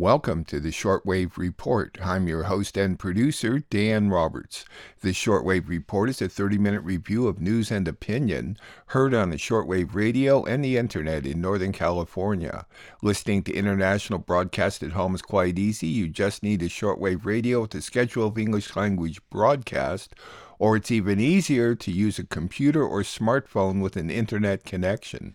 Welcome to the Shortwave Report. I'm your host and producer, Dan Roberts. The Shortwave Report is a 30 minute review of news and opinion heard on the shortwave radio and the internet in Northern California. Listening to international broadcast at home is quite easy. You just need a shortwave radio with a schedule of English language broadcast or it's even easier to use a computer or smartphone with an internet connection.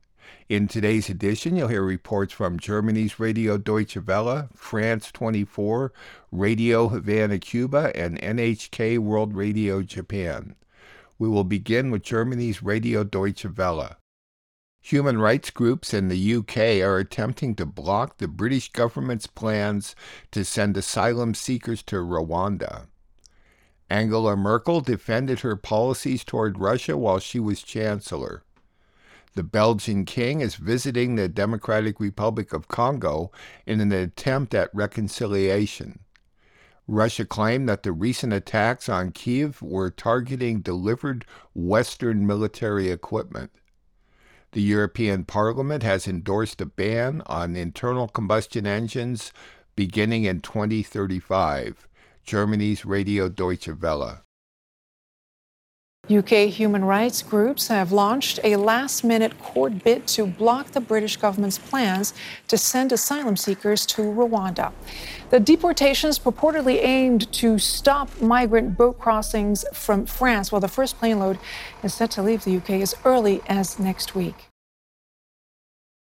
In today's edition, you'll hear reports from Germany's Radio Deutsche Welle, France 24, Radio Havana, Cuba, and NHK World Radio Japan. We will begin with Germany's Radio Deutsche Welle. Human rights groups in the UK are attempting to block the British government's plans to send asylum seekers to Rwanda. Angela Merkel defended her policies toward Russia while she was chancellor. The Belgian king is visiting the Democratic Republic of Congo in an attempt at reconciliation. Russia claimed that the recent attacks on Kiev were targeting delivered Western military equipment. The European Parliament has endorsed a ban on internal combustion engines beginning in 2035. Germany's Radio Deutsche Welle. UK human rights groups have launched a last minute court bid to block the British government's plans to send asylum seekers to Rwanda. The deportations purportedly aimed to stop migrant boat crossings from France, while the first plane load is set to leave the UK as early as next week.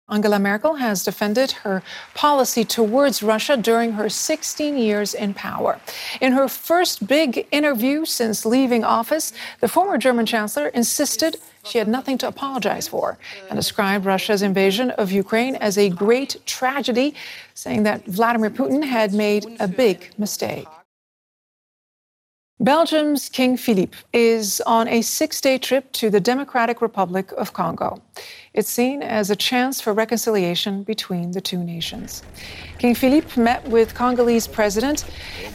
Angela Merkel has defended her policy towards Russia during her 16 years in power. In her first big interview since leaving office, the former German chancellor insisted she had nothing to apologize for and described Russia's invasion of Ukraine as a great tragedy, saying that Vladimir Putin had made a big mistake. Belgium's King Philippe is on a six day trip to the Democratic Republic of Congo. It's seen as a chance for reconciliation between the two nations. King Philippe met with Congolese president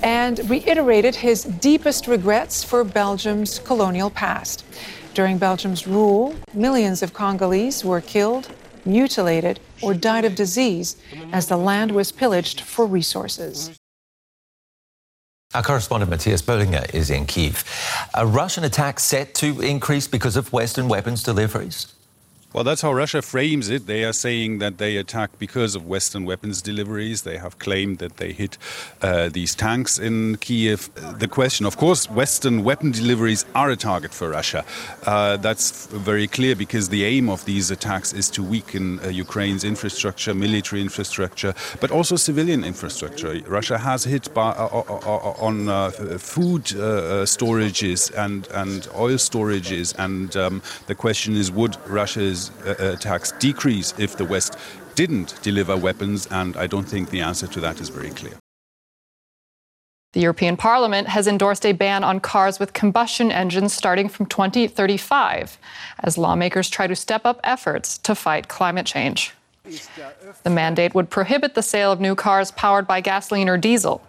and reiterated his deepest regrets for Belgium's colonial past. During Belgium's rule, millions of Congolese were killed, mutilated, or died of disease as the land was pillaged for resources. Our correspondent Mathias Bölinger is in Kiev. A Russian attack set to increase because of Western weapons deliveries? Well, that's how Russia frames it. They are saying that they attack because of Western weapons deliveries. They have claimed that they hit uh, these tanks in Kiev. The question, of course, Western weapon deliveries are a target for Russia. Uh, that's very clear because the aim of these attacks is to weaken uh, Ukraine's infrastructure, military infrastructure, but also civilian infrastructure. Russia has hit by, on food storages and, and oil storages, and um, the question is would Russia's uh, attacks decrease if the West didn't deliver weapons, and I don't think the answer to that is very clear. The European Parliament has endorsed a ban on cars with combustion engines starting from 2035 as lawmakers try to step up efforts to fight climate change. The mandate would prohibit the sale of new cars powered by gasoline or diesel.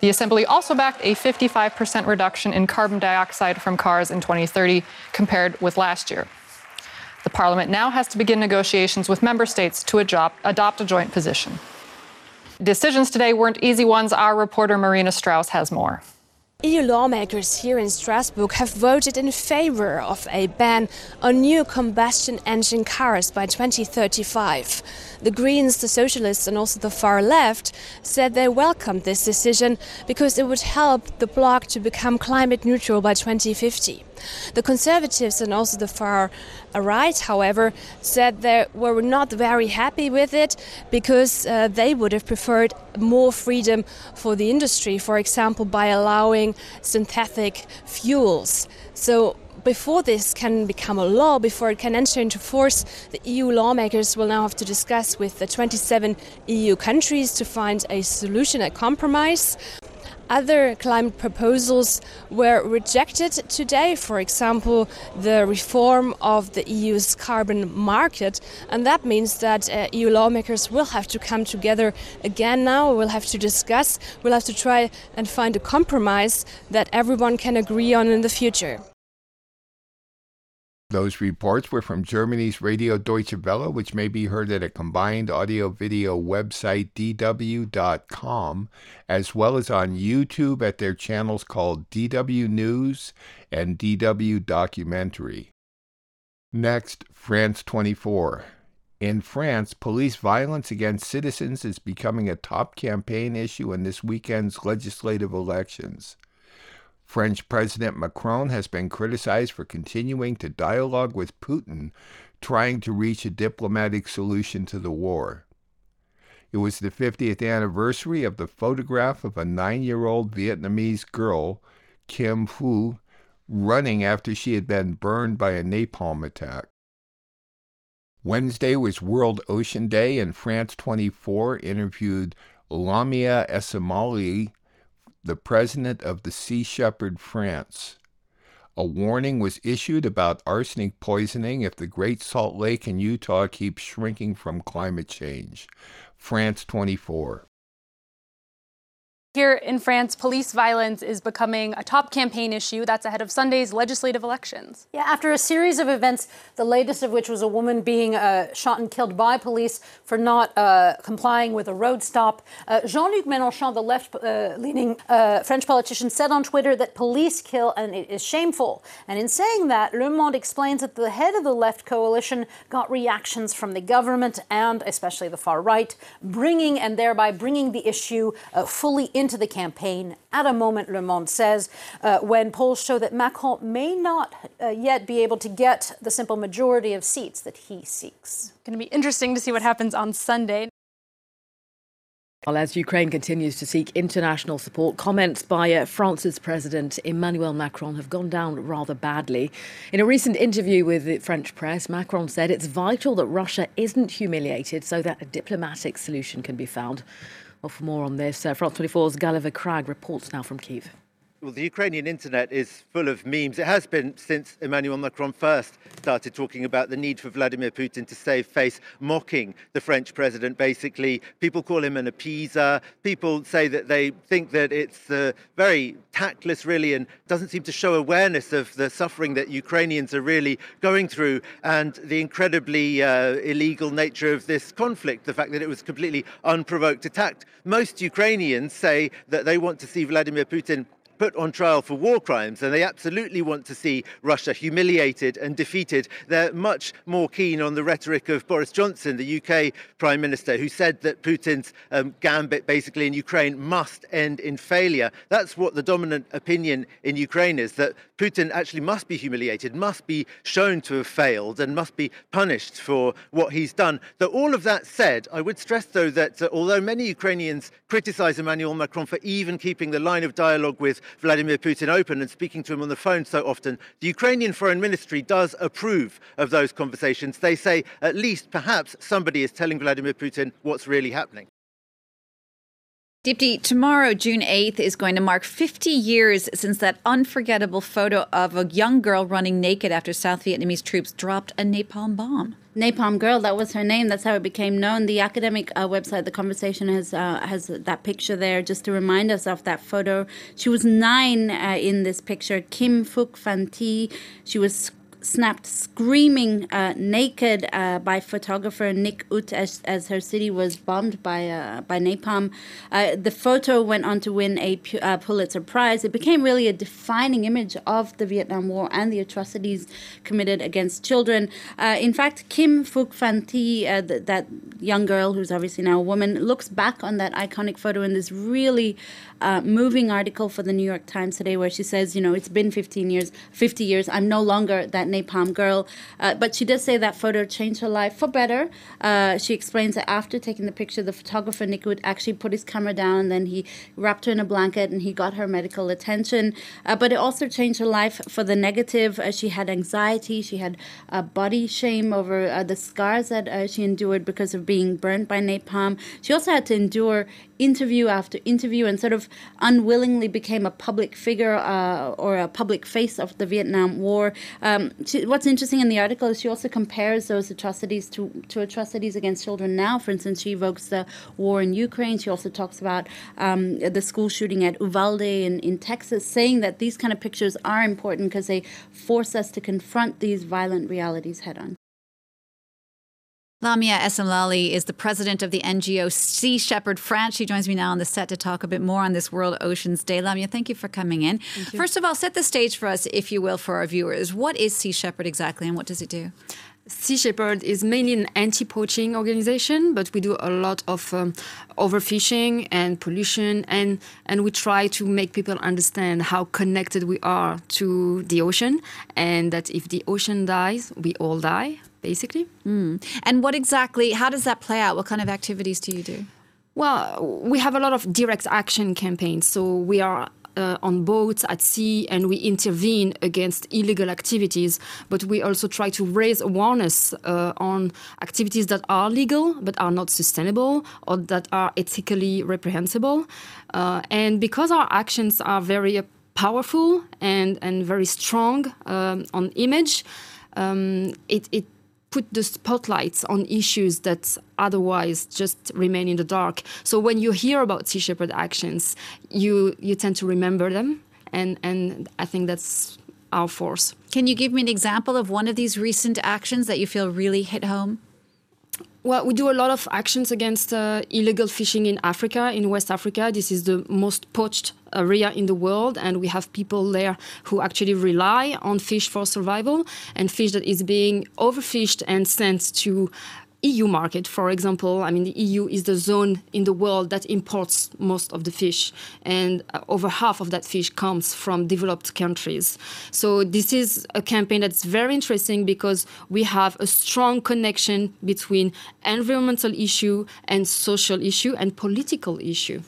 The Assembly also backed a 55% reduction in carbon dioxide from cars in 2030 compared with last year. The Parliament now has to begin negotiations with member states to adopt, a joint position. Decisions today weren't easy ones. Our reporter Marina Strauss has more. EU lawmakers here in Strasbourg have voted in favor of a ban on new combustion engine cars by 2035. The Greens, the Socialists, and also the far left said they welcomed this decision because it would help the bloc to become climate neutral by 2050. The Conservatives and also the far right, however, said they were not very happy with it because uh, they would have preferred more freedom for the industry, for example, by allowing synthetic fuels. So before this can become a law, before it can enter into force, the EU lawmakers will now have to discuss with the 27 EU countries to find a solution, a compromise. Other climate proposals were rejected today, for example, the reform of the EU's carbon market. And that means that uh, EU lawmakers will have to come together again now. We'll have to discuss, we'll have to try and find a compromise that everyone can agree on in the future. Those reports were from Germany's Radio Deutsche Welle, which may be heard at a combined audio video website, dw.com, as well as on YouTube at their channels called DW News and DW Documentary. Next, France 24. In France, police violence against citizens is becoming a top campaign issue in this weekend's legislative elections. French President Macron has been criticized for continuing to dialogue with Putin, trying to reach a diplomatic solution to the war. It was the 50th anniversary of the photograph of a nine year old Vietnamese girl, Kim Phuc, running after she had been burned by a napalm attack. Wednesday was World Ocean Day, and France 24 interviewed Lamia Essemlali, the president of the Sea Shepherd France. A warning was issued about arsenic poisoning if the Great Salt Lake in Utah keeps shrinking from climate change. France 24. Here in France, police violence is becoming a top campaign issue. That's ahead of Sunday's legislative elections. Yeah, after a series of events, the latest of which was a woman being uh, shot and killed by police for not uh, complying with a road stop. Uh, Jean Luc Mélenchon, the left uh, leaning uh, French politician, said on Twitter that police kill and it is shameful. And in saying that, Le Monde explains that the head of the left coalition got reactions from the government and especially the far right, bringing and thereby bringing the issue uh, fully into the campaign at a moment, Le Monde says, uh, when polls show that Macron may not uh, yet be able to get the simple majority of seats that he seeks. Going to be interesting to see what happens on Sunday. Well, as Ukraine continues to seek international support, comments by uh, France's President Emmanuel Macron have gone down rather badly. In a recent interview with the French press, Macron said it's vital that Russia isn't humiliated so that a diplomatic solution can be found. Well, for more on this, uh, France 24's Gulliver Cragg reports now from Kiev. Well, the Ukrainian internet is full of memes. It has been since Emmanuel Macron first started talking about the need for Vladimir Putin to save face, mocking the French president, basically. People call him an appeaser. People say that they think that it's uh, very tactless, really, and doesn't seem to show awareness of the suffering that Ukrainians are really going through and the incredibly uh, illegal nature of this conflict, the fact that it was completely unprovoked attack. Most Ukrainians say that they want to see Vladimir Putin put on trial for war crimes, and they absolutely want to see Russia humiliated and defeated. They're much more keen on the rhetoric of Boris Johnson, the UK Prime Minister, who said that Putin's um, gambit basically in Ukraine must end in failure. That's what the dominant opinion in Ukraine is that Putin actually must be humiliated, must be shown to have failed, and must be punished for what he's done. Though all of that said, I would stress, though, that uh, although many Ukrainians criticize Emmanuel Macron for even keeping the line of dialogue with Vladimir Putin open and speaking to him on the phone so often, the Ukrainian Foreign Ministry does approve of those conversations. They say at least perhaps somebody is telling Vladimir Putin what's really happening. Deepti, tomorrow, June 8th, is going to mark 50 years since that unforgettable photo of a young girl running naked after South Vietnamese troops dropped a napalm bomb. Napalm Girl, that was her name. That's how it became known. The academic uh, website, The Conversation, has uh, has that picture there just to remind us of that photo. She was nine uh, in this picture. Kim Phuc Van Thi. She was snapped screaming uh, naked uh, by photographer Nick Ut as, as her city was bombed by uh, by napalm. Uh, the photo went on to win a uh, Pulitzer Prize. It became really a defining image of the Vietnam War and the atrocities committed against children. Uh, in fact, Kim Phuc Van Thi, th- that young girl who's obviously now a woman, looks back on that iconic photo in this really moving article for the New York Times today, where she says, "You know, it's been 15 years, 50 years. I'm no longer that napalm girl. Uh, but she does say that photo changed her life for better. Uh, she explains that after taking the picture, the photographer Nick would actually put his camera down, and then he wrapped her in a blanket and he got her medical attention. Uh, but it also changed her life for the negative. Uh, she had anxiety, she had body shame over uh, the scars that uh, she endured because of being burned by napalm. She also had to endure interview after interview and sort of unwillingly became a public figure uh, or a public face of the Vietnam War. Um, she, what's interesting in the article is she also compares those atrocities to, to atrocities against children now. For instance, she evokes the war in Ukraine. She also talks about um, the school shooting at Uvalde in, in Texas, saying that these kind of pictures are important because they force us to confront these violent realities head on. Lamia Essemlali is the president of the NGO Sea Shepherd France. She joins me now on the set to talk a bit more on this World Oceans Day. Lamia, thank you for coming in. First of all, set the stage for us, if you will, for our viewers. What is Sea Shepherd exactly and what does it do? Sea Shepherd is mainly an anti-poaching organization, but we do a lot of um, overfishing and pollution, and and we try to make people understand how connected we are to the ocean, and that if the ocean dies, we all die basically. Mm. And what exactly, how does that play out? What kind of activities do you do? Well, we have a lot of direct action campaigns. So we are uh, on boats at sea and we intervene against illegal activities, but we also try to raise awareness uh, on activities that are legal but are not sustainable or that are ethically reprehensible. Uh, and because our actions are very powerful and, and very strong um, on image, um, it, it put the spotlights on issues that otherwise just remain in the dark. So when you hear about Sea Shepherd actions, you you tend to remember them, and and I think that's our force. Can you give me an example of one of these recent actions that you feel really hit home? Well, we do a lot of actions against uh, illegal fishing in Africa, in West Africa. This is the most poached area in the world, and we have people there who actually rely on fish for survival and fish that is being overfished and sent to EU market, for example, I mean, the EU is the zone in the world that imports most of the fish, and uh, over half of that fish comes from developed countries. So, this is a campaign that's very interesting because we have a strong connection between environmental issue and social issue and political issue.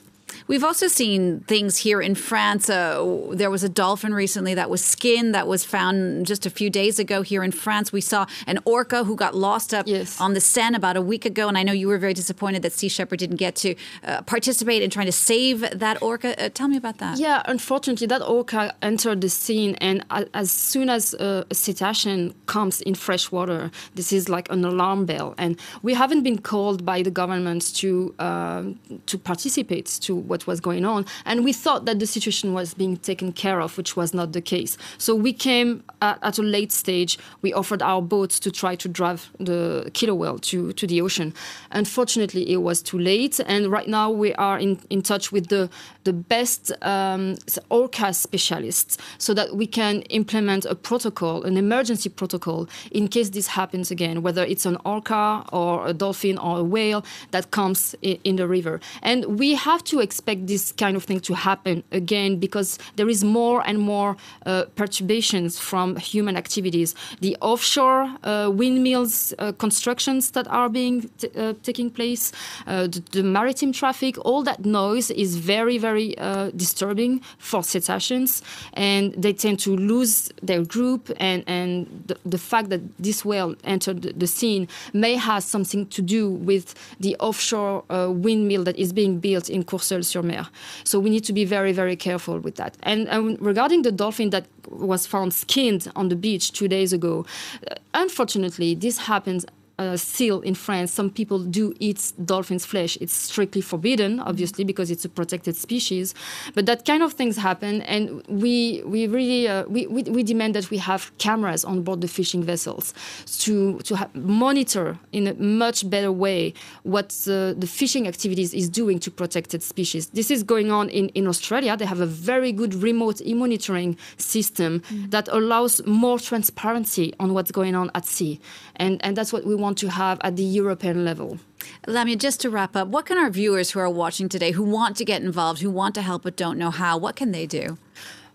We've also seen things here in France. Uh, there was a dolphin recently that was skinned that was found just a few days ago here in France. We saw an orca who got lost up yes. on the Seine about a week ago, and I know you were very disappointed that Sea Shepherd didn't get to uh, participate in trying to save that orca. Uh, tell me about that. Yeah, unfortunately, that orca entered the Seine, and as soon as a cetacean comes in fresh water, this is like an alarm bell, and we haven't been called by the government to um, to participate to what was going on. And we thought that the situation was being taken care of, which was not the case. So we came at, at a late stage. We offered our boats to try to drive the killer whale to, to the ocean. Unfortunately, it was too late. And right now we are in, in touch with the, the best um, orca specialists so that we can implement a protocol, an emergency protocol, in case this happens again, whether it's an orca or a dolphin or a whale that comes in, in the river. And we have to expect this kind of thing to happen again because there is more and more uh, perturbations from human activities. The offshore uh, windmills uh, constructions that are being uh, taking place, uh, the, the, maritime traffic, all that noise is very, very uh, disturbing for cetaceans, and they tend to lose their group. And, and the, the fact that this whale entered the, the, Seine may have something to do with the offshore windmill that is being built in Courseulles sur Mer. So we need to be very, very careful with that. And, and regarding the dolphin that was found skinned on the beach two days ago, uh, unfortunately, this happens uh, still in France, some people do eat dolphin's flesh. It's strictly forbidden, obviously, because it's a protected species. But that kind of things happen, and we we really uh, we, we, we demand that we have cameras on board the fishing vessels to to monitor in a much better way what the, the fishing activities is doing to protected species. This is going on in, in Australia. They have a very good remote e-monitoring system mm. that allows more transparency on what's going on at sea, and and that's what we want want to have at the European level. Lamia, just to wrap up, what can our viewers who are watching today, who want to get involved, who want to help but don't know how, what can they do?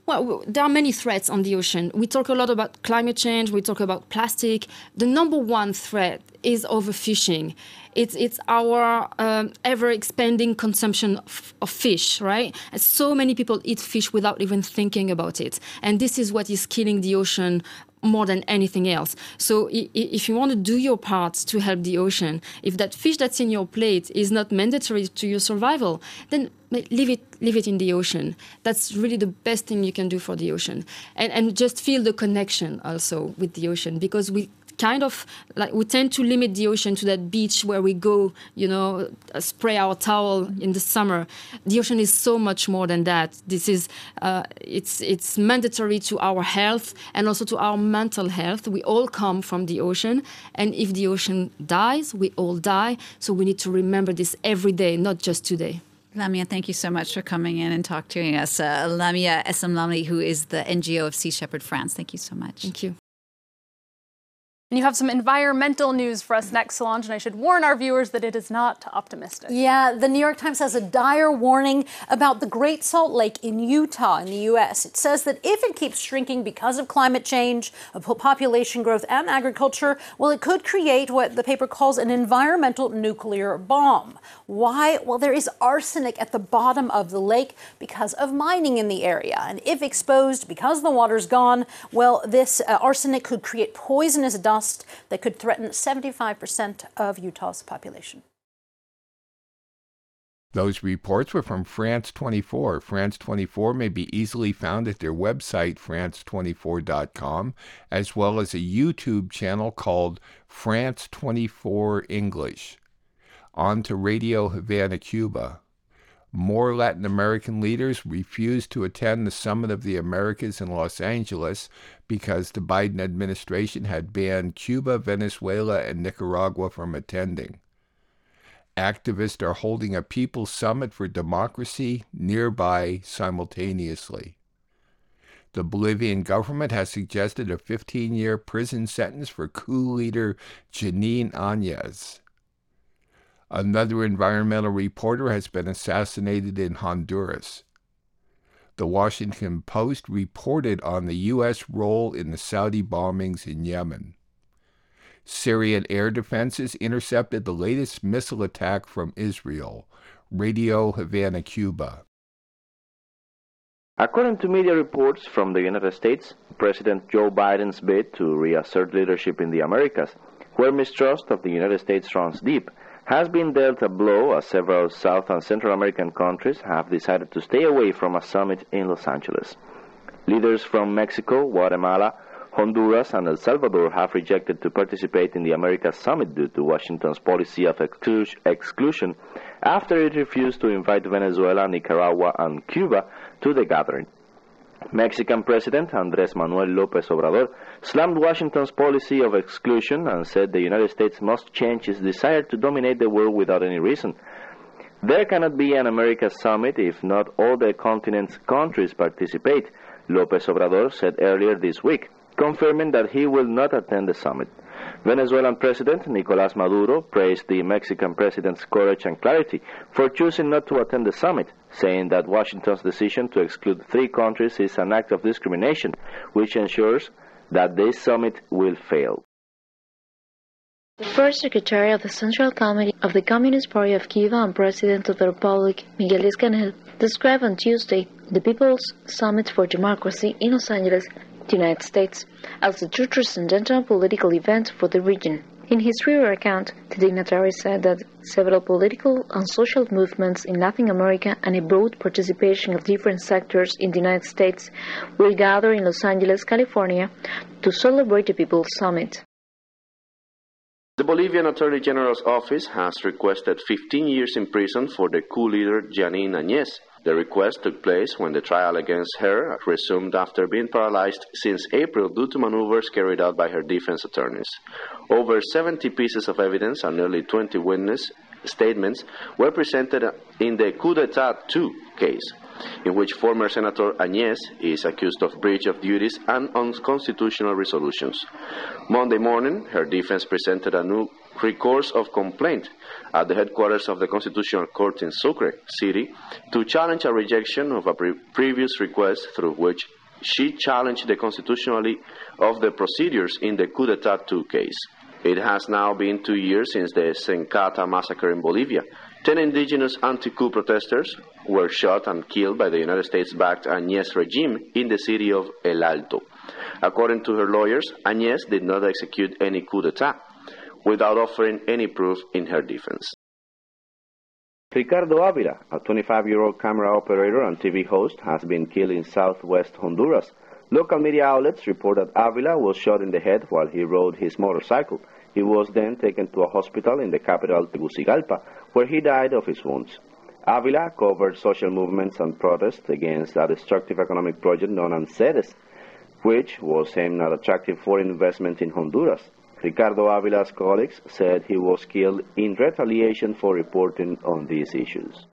Well, there are many threats on the ocean. We talk a lot about climate change, we talk about plastic. The number one threat is overfishing. It's, it's our um, ever expanding consumption of, of, fish, right? And so many people eat fish without even thinking about it. And this is what is killing the ocean more than anything else. So if you want to do your part to help the ocean, if that fish that's in your plate is not mandatory to your survival, then leave it leave it in the ocean. That's really the best thing you can do for the ocean. And and just feel the connection also with the ocean because we kind of like we tend to limit the ocean to that beach where we go, you know, uh, spray our towel in the summer. The ocean is so much more than that. This is uh, it's it's mandatory to our health and also to our mental health. We all come from the ocean, and if the ocean dies, we all die. So we need to remember this every day, not just today. Lamia, thank you so much for coming in and talking to us. Uh, Lamia Essemlali, who is the NGO of Sea Shepherd France. Thank you so much. Thank you. And you have some environmental news for us next, Solange, and I should warn our viewers that it is not optimistic. Yeah, the New York Times has a dire warning about the Great Salt Lake in Utah in the U.S. It says that if it keeps shrinking because of climate change, population growth, and agriculture, well, it could create what the paper calls an environmental nuclear bomb. Why? Well, there is arsenic at the bottom of the lake because of mining in the area. And if exposed because the water's gone, well, this uh, arsenic could create poisonous that could threaten 75% of Utah's population. Those reports were from France 24. France 24 may be easily found at their website, france24.com, as well as a YouTube channel called France 24 English. On to Radio Havana, Cuba. More Latin American leaders refused to attend the Summit of the Americas in Los Angeles because the Biden administration had banned Cuba, Venezuela, and Nicaragua from attending. Activists are holding a People's Summit for Democracy nearby simultaneously. The Bolivian government has suggested a 15 year prison sentence for coup leader Jeanine Áñez. Another environmental reporter has been assassinated in Honduras. The Washington Post reported on the U.S. role in the Saudi bombings in Yemen. Syrian air defenses intercepted the latest missile attack from Israel. Radio Havana, Cuba. According to media reports from the United States, President Joe Biden's bid to reassert leadership in the Americas, where mistrust of the United States runs deep, has been dealt a blow as several South and Central American countries have decided to stay away from a summit in Los Angeles. Leaders from Mexico, Guatemala, Honduras, and El Salvador have rejected to participate in the Americas Summit due to Washington's policy of exclusion after it refused to invite Venezuela, Nicaragua, and Cuba to the gathering. Mexican President Andrés Manuel López Obrador slammed Washington's policy of exclusion and said the United States must change its desire to dominate the world without any reason. There cannot be an America summit if not all the continent's countries participate, López Obrador said earlier this week, confirming that he will not attend the summit. Venezuelan President Nicolás Maduro praised the Mexican president's courage and clarity for choosing not to attend the summit, saying that Washington's decision to exclude three countries is an act of discrimination, which ensures that this summit will fail. The first secretary of the Central Committee of the Communist Party of Cuba and President of the Republic, Miguel Diaz-Canel, described on Tuesday the People's Summit for Democracy in Los Angeles the United States as a transcendental political event for the region. In his Twitter account, the dignitary said that several political and social movements in Latin America and a broad participation of different sectors in the United States will gather in Los Angeles, California, to celebrate the People's Summit. The Bolivian Attorney General's office has requested 15 years in prison for the coup leader Jeanine Áñez the request took place when the trial against her resumed after being paralyzed since April due to maneuvers carried out by her defense attorneys. Over 70 pieces of evidence and nearly 20 witness statements were presented in the coup d'etat 2 case, in which former Senator Áñez is accused of breach of duties and unconstitutional resolutions. Monday morning, her defense presented a new recourse of complaint at the headquarters of the Constitutional Court in Sucre City to challenge a rejection of a pre- previous request through which she challenged the constitutionality of the procedures in the coup d'etat 2 case. It has now been two years since the Senkata massacre in Bolivia. Ten indigenous anti coup protesters were shot and killed by the United States backed Áñez regime in the city of El Alto. According to her lawyers, Áñez did not execute any coup d'etat without offering any proof in her defense. Ricardo Avila, a 25 year old camera operator and TV host, has been killed in southwest Honduras. Local media outlets report that Avila was shot in the head while he rode his motorcycle. He was then taken to a hospital in the capital, Tegucigalpa, where he died of his wounds. Avila covered social movements and protests against a destructive economic project known as CEDES, which was aimed at attracting foreign investment in Honduras. Ricardo Avila's colleagues said he was killed in retaliation for reporting on these issues.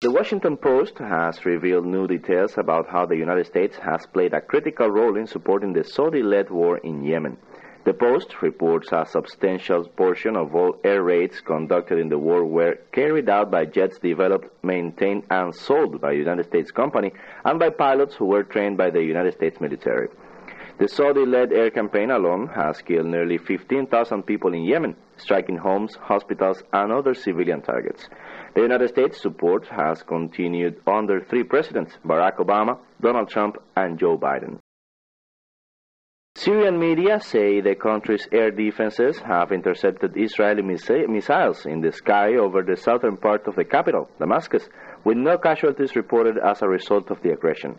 The Washington Post has revealed new details about how the United States has played a critical role in supporting the Saudi led war in Yemen. The Post reports a substantial portion of all air raids conducted in the war were carried out by jets developed, maintained, and sold by a United States company and by pilots who were trained by the United States military. The Saudi led air campaign alone has killed nearly 15,000 people in Yemen, striking homes, hospitals, and other civilian targets. The United States support has continued under three presidents Barack Obama, Donald Trump, and Joe Biden. Syrian media say the country's air defenses have intercepted Israeli missiles in the sky over the southern part of the capital, Damascus, with no casualties reported as a result of the aggression.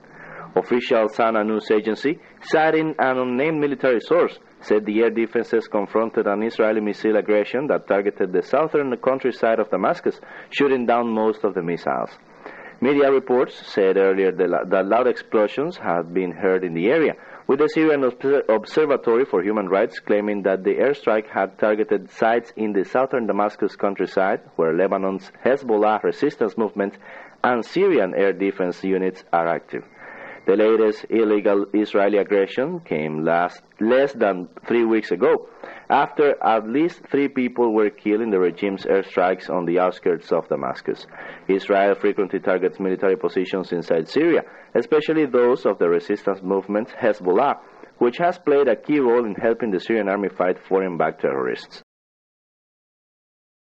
Official Sana news agency, citing an unnamed military source, said the air defenses confronted an Israeli missile aggression that targeted the southern countryside of Damascus, shooting down most of the missiles. Media reports said earlier that loud explosions had been heard in the area, with the Syrian Observatory for Human Rights claiming that the airstrike had targeted sites in the southern Damascus countryside, where Lebanon's Hezbollah resistance movement and Syrian air defense units are active. The latest illegal Israeli aggression came last, less than three weeks ago, after at least three people were killed in the regime's airstrikes on the outskirts of Damascus. Israel frequently targets military positions inside Syria, especially those of the resistance movement Hezbollah, which has played a key role in helping the Syrian army fight foreign-backed terrorists.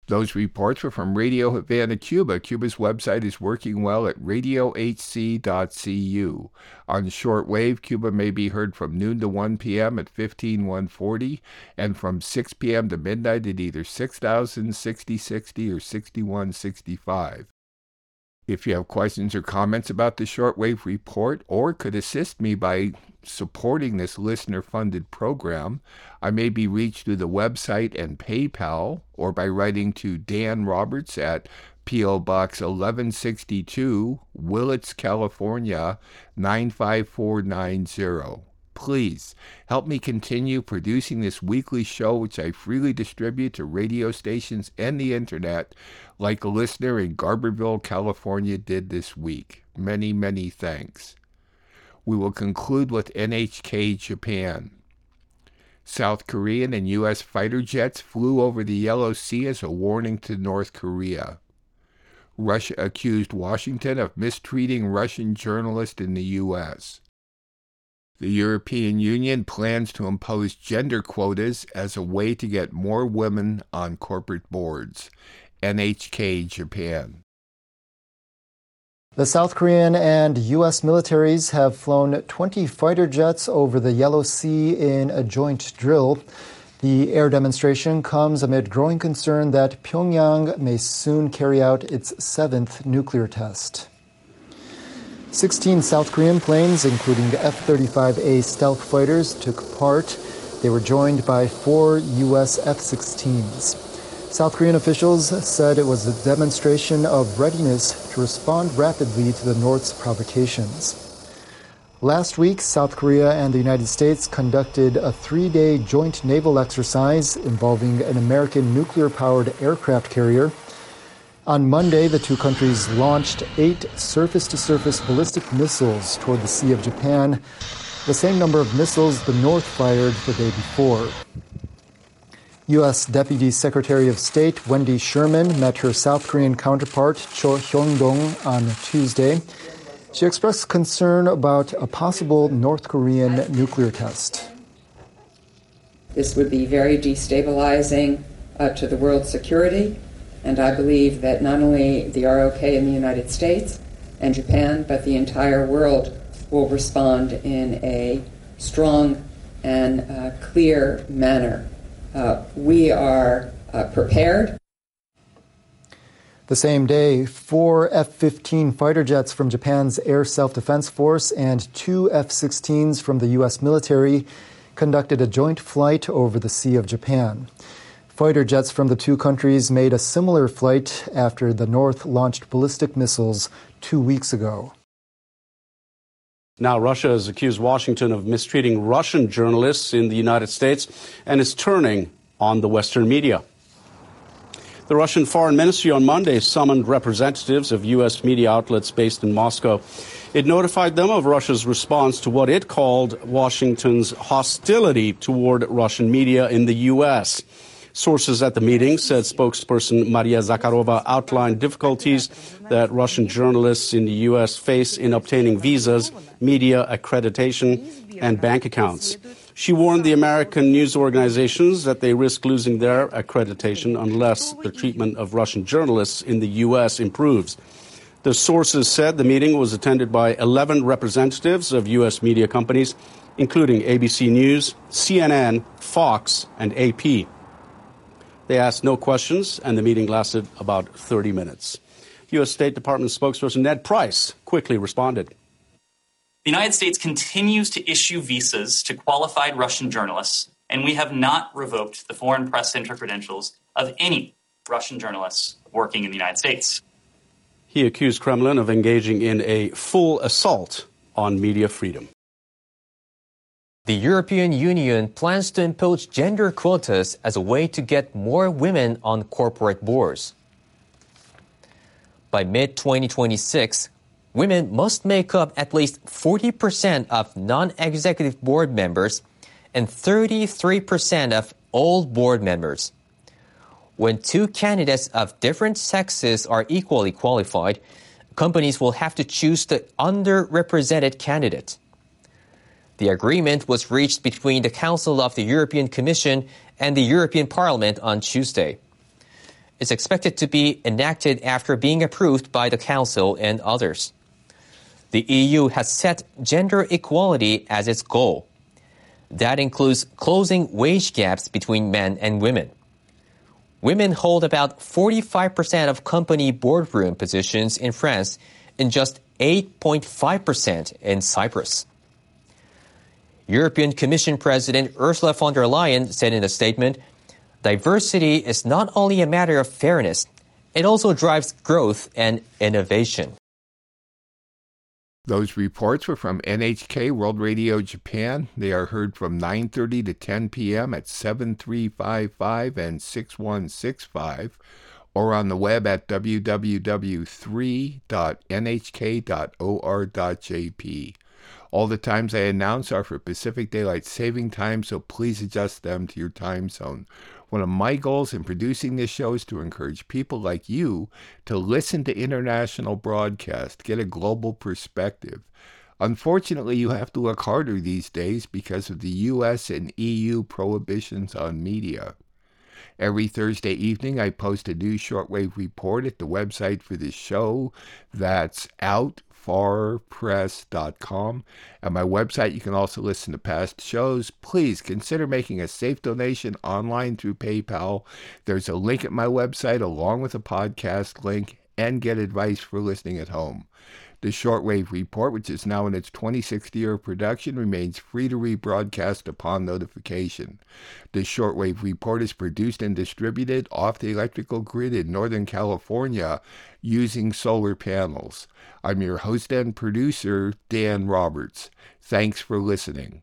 Those reports were from Radio Havana, Cuba. Cuba's website is working well at radiohc.cu. On shortwave, Cuba may be heard from noon to 1 p.m. at 15140 and from 6 p.m. to midnight at either 6000, 6060, or 6165. If you have questions or comments about the shortwave report or could assist me by supporting this listener funded program, I may be reached through the website and PayPal or by writing to Dan Roberts at P.O. Box 1162, Willits, California 95490. Please help me continue producing this weekly show, which I freely distribute to radio stations and the internet, like a listener in Garberville, California did this week. Many, many thanks. We will conclude with NHK Japan. South Korean and U.S. fighter jets flew over the Yellow Sea as a warning to North Korea. Russia accused Washington of mistreating Russian journalists in the U.S. The European Union plans to impose gender quotas as a way to get more women on corporate boards. NHK Japan. The South Korean and U.S. militaries have flown 20 fighter jets over the Yellow Sea in a joint drill. The air demonstration comes amid growing concern that Pyongyang may soon carry out its seventh nuclear test. 16 South Korean planes, including the F 35A stealth fighters, took part. They were joined by four U.S. F 16s. South Korean officials said it was a demonstration of readiness to respond rapidly to the North's provocations. Last week, South Korea and the United States conducted a three day joint naval exercise involving an American nuclear powered aircraft carrier. On Monday, the two countries launched eight surface to surface ballistic missiles toward the Sea of Japan, the same number of missiles the North fired the day before. U.S. Deputy Secretary of State Wendy Sherman met her South Korean counterpart Cho Hyun-dong on Tuesday. She expressed concern about a possible North Korean nuclear test. This would be very destabilizing uh, to the world's security, and I believe that not only the ROK in the United States and Japan, but the entire world will respond in a strong and uh, clear manner. Uh, we are uh, prepared. The same day, four F 15 fighter jets from Japan's Air Self Defense Force and two F 16s from the U.S. military conducted a joint flight over the Sea of Japan. Fighter jets from the two countries made a similar flight after the North launched ballistic missiles two weeks ago. Now, Russia has accused Washington of mistreating Russian journalists in the United States and is turning on the Western media. The Russian Foreign Ministry on Monday summoned representatives of U.S. media outlets based in Moscow. It notified them of Russia's response to what it called Washington's hostility toward Russian media in the U.S. Sources at the meeting said spokesperson Maria Zakharova outlined difficulties that Russian journalists in the U.S. face in obtaining visas, media accreditation, and bank accounts. She warned the American news organizations that they risk losing their accreditation unless the treatment of Russian journalists in the U.S. improves. The sources said the meeting was attended by 11 representatives of U.S. media companies, including ABC News, CNN, Fox, and AP. They asked no questions, and the meeting lasted about 30 minutes. U.S. State Department spokesperson Ned Price quickly responded. The United States continues to issue visas to qualified Russian journalists, and we have not revoked the Foreign Press Center credentials of any Russian journalists working in the United States. He accused Kremlin of engaging in a full assault on media freedom. The European Union plans to impose gender quotas as a way to get more women on corporate boards. By mid 2026, women must make up at least 40% of non executive board members and 33% of all board members. When two candidates of different sexes are equally qualified, companies will have to choose the underrepresented candidate. The agreement was reached between the Council of the European Commission and the European Parliament on Tuesday. It's expected to be enacted after being approved by the Council and others. The EU has set gender equality as its goal. That includes closing wage gaps between men and women. Women hold about 45% of company boardroom positions in France and just 8.5% in Cyprus. European Commission President Ursula von der Leyen said in a statement, diversity is not only a matter of fairness, it also drives growth and innovation. Those reports were from NHK World Radio Japan. They are heard from 9:30 to 10 p.m. at 7355 and 6165 or on the web at www.3.nhk.or.jp. All the times I announce are for Pacific Daylight Saving Time, so please adjust them to your time zone. One of my goals in producing this show is to encourage people like you to listen to international broadcast, get a global perspective. Unfortunately, you have to look harder these days because of the US and EU prohibitions on media. Every Thursday evening, I post a new shortwave report at the website for this show. That's out farpress.com. At my website, you can also listen to past shows. Please consider making a safe donation online through PayPal. There's a link at my website along with a podcast link and get advice for listening at home. The Shortwave Report, which is now in its 26th year of production, remains free to rebroadcast upon notification. The Shortwave Report is produced and distributed off the electrical grid in Northern California using solar panels. I'm your host and producer, Dan Roberts. Thanks for listening.